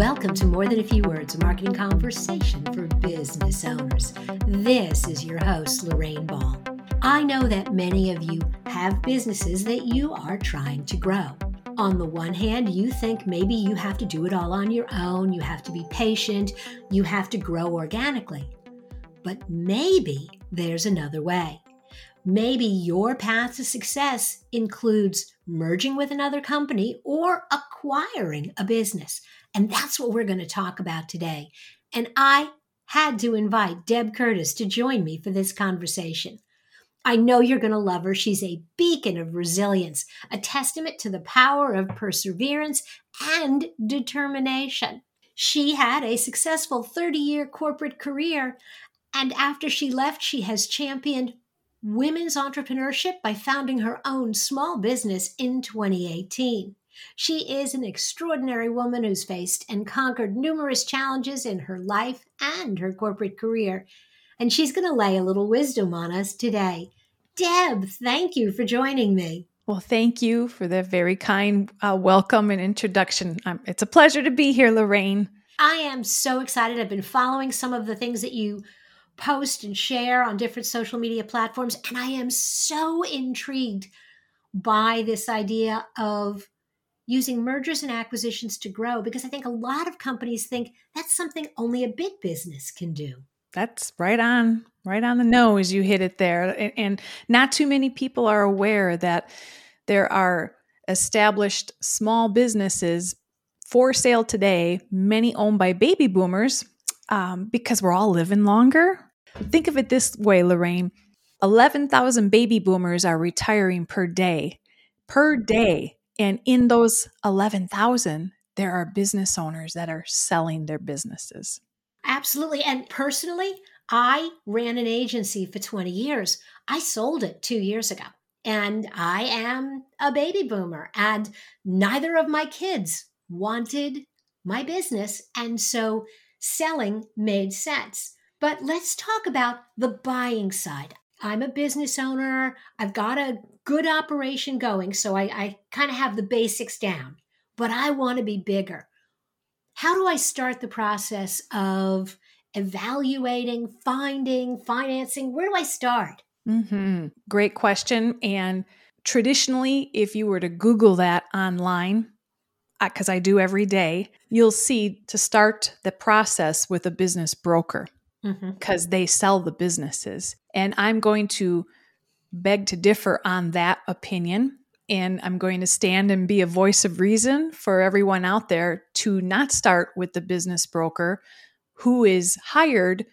Welcome to More Than a Few Words, a marketing conversation for business owners. This is your host, Lorraine Ball. I know that many of you have businesses that you are trying to grow. On the one hand, you think maybe you have to do it all on your own, you have to be patient, you have to grow organically. But maybe there's another way. Maybe your path to success includes merging with another company or acquiring a business. And that's what we're going to talk about today. And I had to invite Deb Curtis to join me for this conversation. I know you're going to love her. She's a beacon of resilience, a testament to the power of perseverance and determination. She had a successful 30 year corporate career, and after she left, she has championed women's entrepreneurship by founding her own small business in 2018. She is an extraordinary woman who's faced and conquered numerous challenges in her life and her corporate career. And she's going to lay a little wisdom on us today. Deb, thank you for joining me. Well, thank you for the very kind uh, welcome and introduction. Um, it's a pleasure to be here, Lorraine. I am so excited. I've been following some of the things that you post and share on different social media platforms, and I am so intrigued by this idea of using mergers and acquisitions to grow because I think a lot of companies think that's something only a big business can do. That's right on, right on the nose. You hit it there. And not too many people are aware that there are established small businesses for sale today, many owned by baby boomers, um, because we're all living longer. Think of it this way, Lorraine 11,000 baby boomers are retiring per day. Per day. And in those 11,000, there are business owners that are selling their businesses. Absolutely. And personally, I ran an agency for 20 years. I sold it two years ago. And I am a baby boomer, and neither of my kids wanted my business. And so selling made sense. But let's talk about the buying side. I'm a business owner. I've got a good operation going. So I, I kind of have the basics down, but I want to be bigger. How do I start the process of evaluating, finding, financing? Where do I start? Mm-hmm. Great question. And traditionally, if you were to Google that online, because I do every day, you'll see to start the process with a business broker because mm-hmm. they sell the businesses. And I'm going to beg to differ on that opinion. And I'm going to stand and be a voice of reason for everyone out there to not start with the business broker who is hired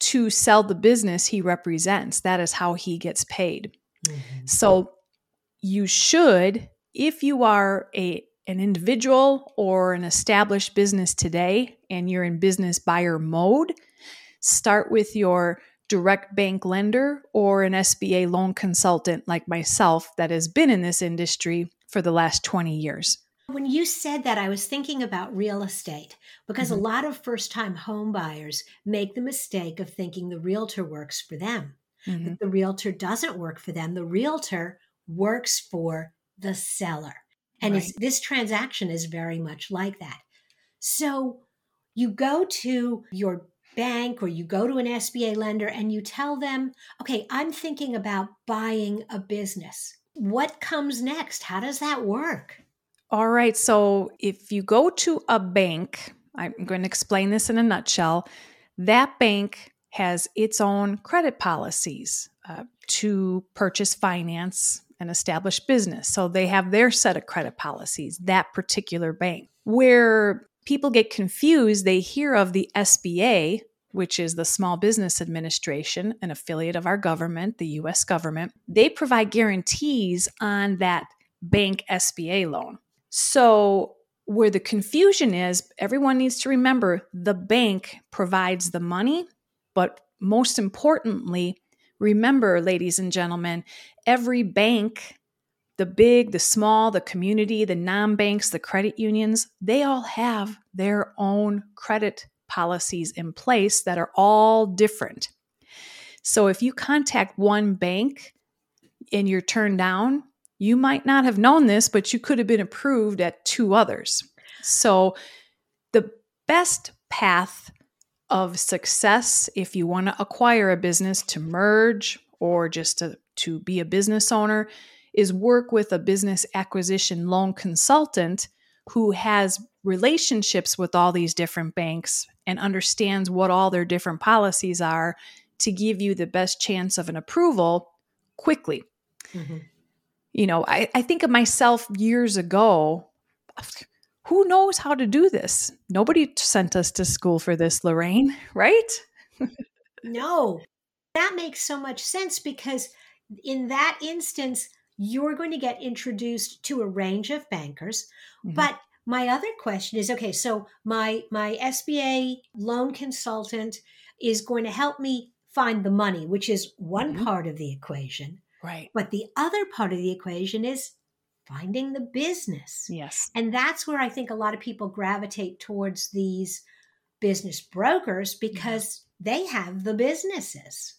to sell the business he represents. That is how he gets paid. Mm-hmm. So you should, if you are a an individual or an established business today and you're in business buyer mode, start with your direct bank lender or an SBA loan consultant like myself that has been in this industry for the last 20 years. When you said that, I was thinking about real estate because mm-hmm. a lot of first time home buyers make the mistake of thinking the realtor works for them. Mm-hmm. But the realtor doesn't work for them. The realtor works for the seller. And right. this transaction is very much like that. So you go to your bank or you go to an SBA lender and you tell them, okay, I'm thinking about buying a business. What comes next? How does that work? All right. So if you go to a bank, I'm going to explain this in a nutshell. That bank has its own credit policies uh, to purchase finance and establish business. So they have their set of credit policies, that particular bank. Where people get confused, they hear of the SBA, which is the Small Business Administration, an affiliate of our government, the US government. They provide guarantees on that bank SBA loan. So, where the confusion is, everyone needs to remember the bank provides the money, but most importantly, remember, ladies and gentlemen, every bank the big, the small, the community, the non banks, the credit unions, they all have their own credit policies in place that are all different. So if you contact one bank and you're turned down, you might not have known this, but you could have been approved at two others. So the best path of success if you want to acquire a business to merge or just to, to be a business owner is work with a business acquisition loan consultant who has relationships with all these different banks and understands what all their different policies are to give you the best chance of an approval quickly. Mm-hmm. You know, I, I think of myself years ago. Who knows how to do this? Nobody sent us to school for this, Lorraine, right? no, that makes so much sense because in that instance, you're going to get introduced to a range of bankers. Mm-hmm. But my other question is okay, so my my SBA loan consultant is going to help me find the money, which is one mm-hmm. part of the equation. Right. But the other part of the equation is finding the business. Yes. And that's where I think a lot of people gravitate towards these business brokers because yeah. they have the businesses.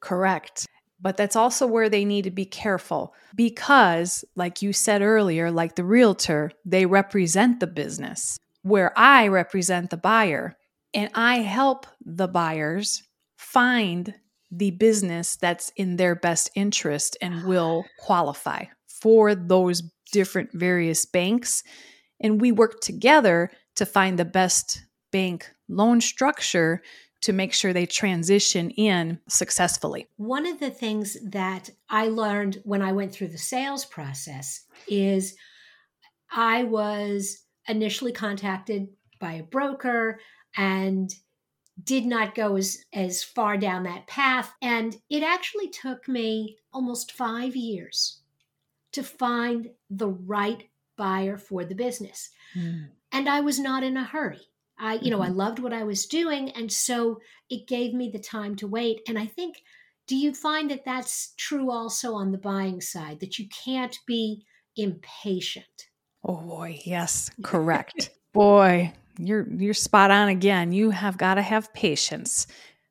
Correct. But that's also where they need to be careful because, like you said earlier, like the realtor, they represent the business, where I represent the buyer and I help the buyers find the business that's in their best interest and will qualify for those different various banks. And we work together to find the best bank loan structure to make sure they transition in successfully. One of the things that I learned when I went through the sales process is I was initially contacted by a broker and did not go as, as far down that path. And it actually took me almost five years to find the right buyer for the business. Mm. And I was not in a hurry. I, you know, mm-hmm. I loved what I was doing. And so it gave me the time to wait. And I think, do you find that that's true also on the buying side, that you can't be impatient? Oh boy, yes, correct. boy, you're you're spot on again. You have got to have patience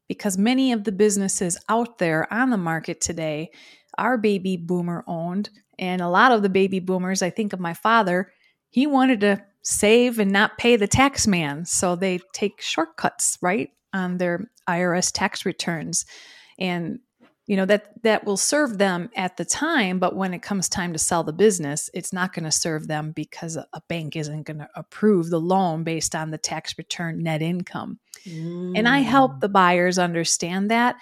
because many of the businesses out there on the market today are baby boomer owned and a lot of the baby boomers, I think of my father, he wanted to save and not pay the tax man, so they take shortcuts, right, on their IRS tax returns. And you know that that will serve them at the time but when it comes time to sell the business it's not going to serve them because a bank isn't going to approve the loan based on the tax return net income mm. and i help the buyers understand that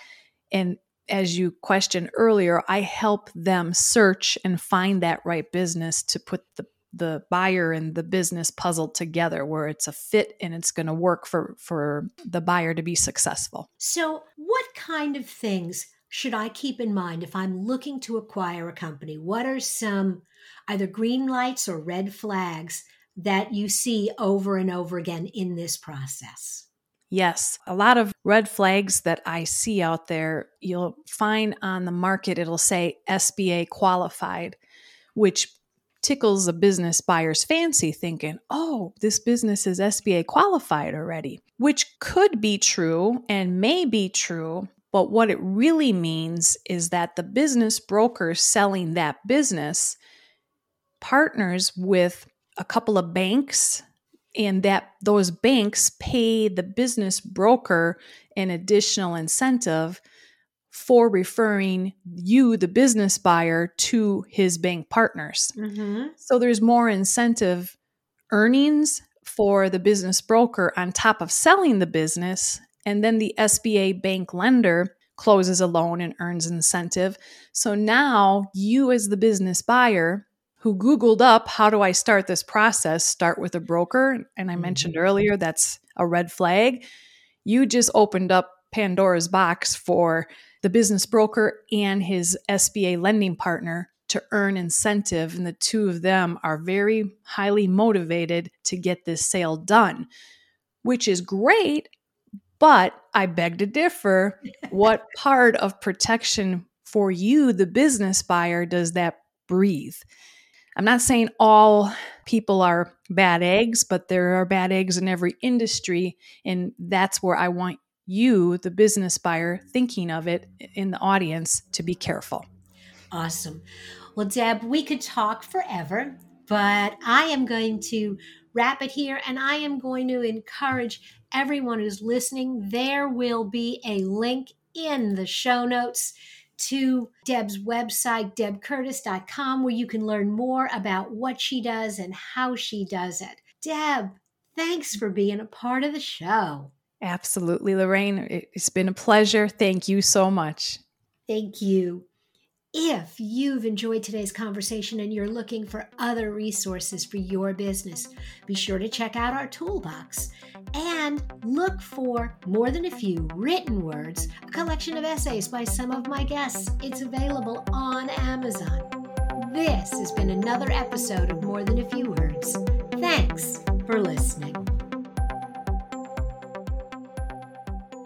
and as you questioned earlier i help them search and find that right business to put the the buyer and the business puzzle together where it's a fit and it's going to work for for the buyer to be successful so what kind of things should I keep in mind if I'm looking to acquire a company? What are some either green lights or red flags that you see over and over again in this process? Yes, a lot of red flags that I see out there, you'll find on the market, it'll say SBA qualified, which tickles a business buyer's fancy, thinking, oh, this business is SBA qualified already, which could be true and may be true, but what it really means is that the business broker selling that business partners with a couple of banks and that those banks pay the business broker an additional incentive for referring you, the business buyer, to his bank partners. Mm-hmm. So there's more incentive earnings for the business broker on top of selling the business and then the SBA bank lender closes a loan and earns incentive. So now you, as the business buyer who Googled up, how do I start this process? Start with a broker. And I mentioned mm-hmm. earlier that's a red flag. You just opened up Pandora's box for the business broker and his SBA lending partner to earn incentive. And the two of them are very highly motivated to get this sale done, which is great but I beg to differ. what part of protection for you, the business buyer, does that breathe? I'm not saying all people are bad eggs, but there are bad eggs in every industry. And that's where I want you, the business buyer, thinking of it in the audience to be careful. Awesome. Well, Deb, we could talk forever, but I am going to wrap it here. And I am going to encourage everyone who's listening, there will be a link in the show notes to Deb's website, debcurtis.com, where you can learn more about what she does and how she does it. Deb, thanks for being a part of the show. Absolutely, Lorraine. It's been a pleasure. Thank you so much. Thank you. If you've enjoyed today's conversation and you're looking for other resources for your business, be sure to check out our toolbox and look for More Than a Few Written Words, a collection of essays by some of my guests. It's available on Amazon. This has been another episode of More Than a Few Words. Thanks for listening.